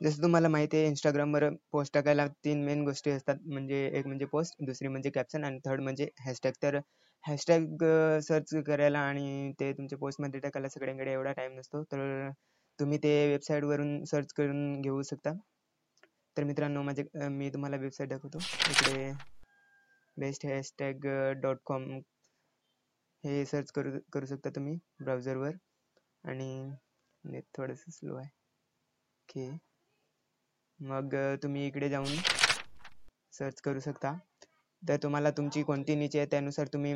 जसं तुम्हाला माहिती आहे इंस्टाग्रामवर पोस्ट टाकायला तीन मेन गोष्टी असतात. म्हणजे एक म्हणजे पोस्ट दुसरी म्हणजे कॅप्शन आणि थर्ड म्हणजे हॅशटॅग तर हॅशटॅग सर्च करायला आणि ते तुमच्या पोस्टमध्ये टाकायला सगळ्यांकडे एवढा टाईम नसतो. तर तुम्ही ते वेबसाईटवरून सर्च करून घेऊ शकता. तर मित्रांनो माझे मी तुम्हाला वेबसाईट दाखवतो. इकडे बेस्ट हॅशटॅग डॉट कॉम हे सर्च करू करू शकता तुम्ही ब्राउझरवर आणि नेट थोडंसं स्लो आहे. ओके मग तुम्ही इकडे जाऊन सर्च करू शकता. तर तुम्हाला तुमची कोणती नीच आहे त्यानुसार तुम्ही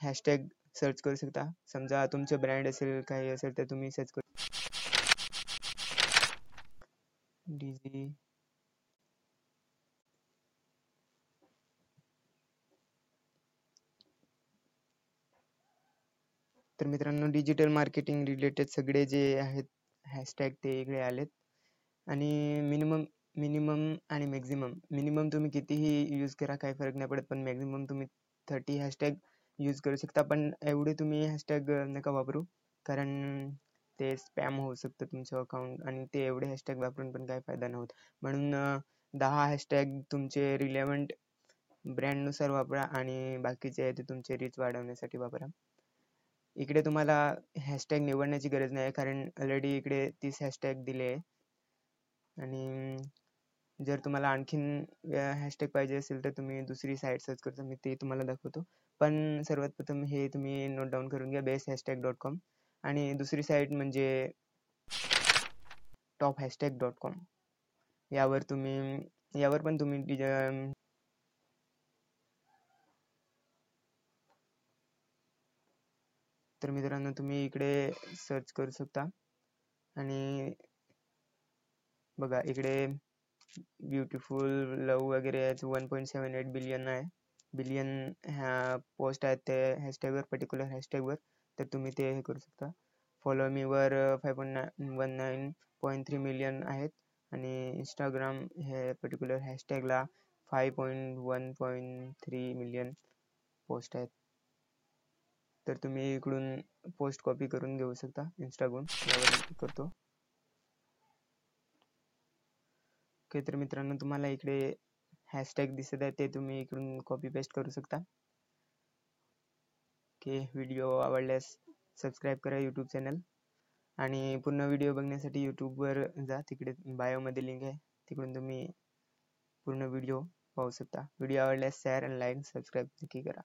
हॅशटॅग सर्च करू शकता. समजा तुमचं ब्रँड असेल काही असेल तर तुम्ही सर्च करू डीजी तर मित्रांनो डिजिटल मार्केटिंग रिलेटेड सगळे जे आहेत हॅशटॅग ते इकडे आलेत. आणि मिनिमम मिनिमम आणि मॅक्झिमम मिनिमम तुम्ही कितीही यूज करा काही फरक नाही पडत. पण मॅक्झिमम तुम्ही थर्टी हॅशटॅग यूज करू शकता. पण एवढे तुम्ही हॅशटॅग नका वापरू. कारण ते स्पॅम होऊ शकतं तुमचं अकाउंट आणि ते एवढे हॅशटॅग वापरून पण काही फायदा नव्हत म्हणून दहा हॅशटॅग तुमचे रिलेवंट ब्रँडनुसार वापरा आणि बाकीचे आहे ते तुमचे रीच वाढवण्यासाठी वापरा. इकडे तुम्हाला हॅशटॅग निवडण्याची गरज नाही कारण ऑलरेडी इकडे तीस हॅशटॅग दिले. आहे आणि जर तुम्हाला आणखीन हॅशटॅग पाहिजे असेल तर तुम्ही दुसरी साईट सर्च करता मी ते तुम्हाला दाखवतो. पण सर्वात प्रथम हे तुम्ही नोट डाऊन करून घ्या बेस्ट हॅशटॅग डॉट कॉम आणि दुसरी साईट म्हणजे टॉप हॅशटॅग डॉट कॉम यावर तुम्ही यावर पण तुम्ही तर मित्रांनो तुम्ही इकडे सर्च करू शकता. आणि बघा इकडे ब्युटिफुल लव वगैरे one point seven eight billion आहे. बिलियन ह्या पोस्ट आहेत ते हॅशटॅगवर पर्टिक्युलर हॅशटॅगवर तर तुम्ही ते हे करू शकता. Follow मीवर five point nine one nine point three million आहेत. आणि इंस्टाग्राम हे particular हॅशटॅगला five point one point three million post आहेत. तर तुम्ही इकडून पोस्ट कॉपी करून घेऊ शकता. इंस्टाग्राम करतो. ओके तर मित्रांनो तुम्हाला इकडे हॅशटॅग दिसत आहे ते तुम्ही इकडून कॉपी पेस्ट करू शकता. ओके व्हिडिओ आवडल्यास सबस्क्राईब करा यूट्यूब चॅनल आणि पूर्ण व्हिडिओ बघण्यासाठी यूट्यूबवर जा तिकडे बायोमध्ये लिंक आहे तिकडून तुम्ही पूर्ण व्हिडिओ पाहू शकता. व्हिडिओ आवडल्यास शेअर आणि लाईक सबस्क्राईब नक्की करा.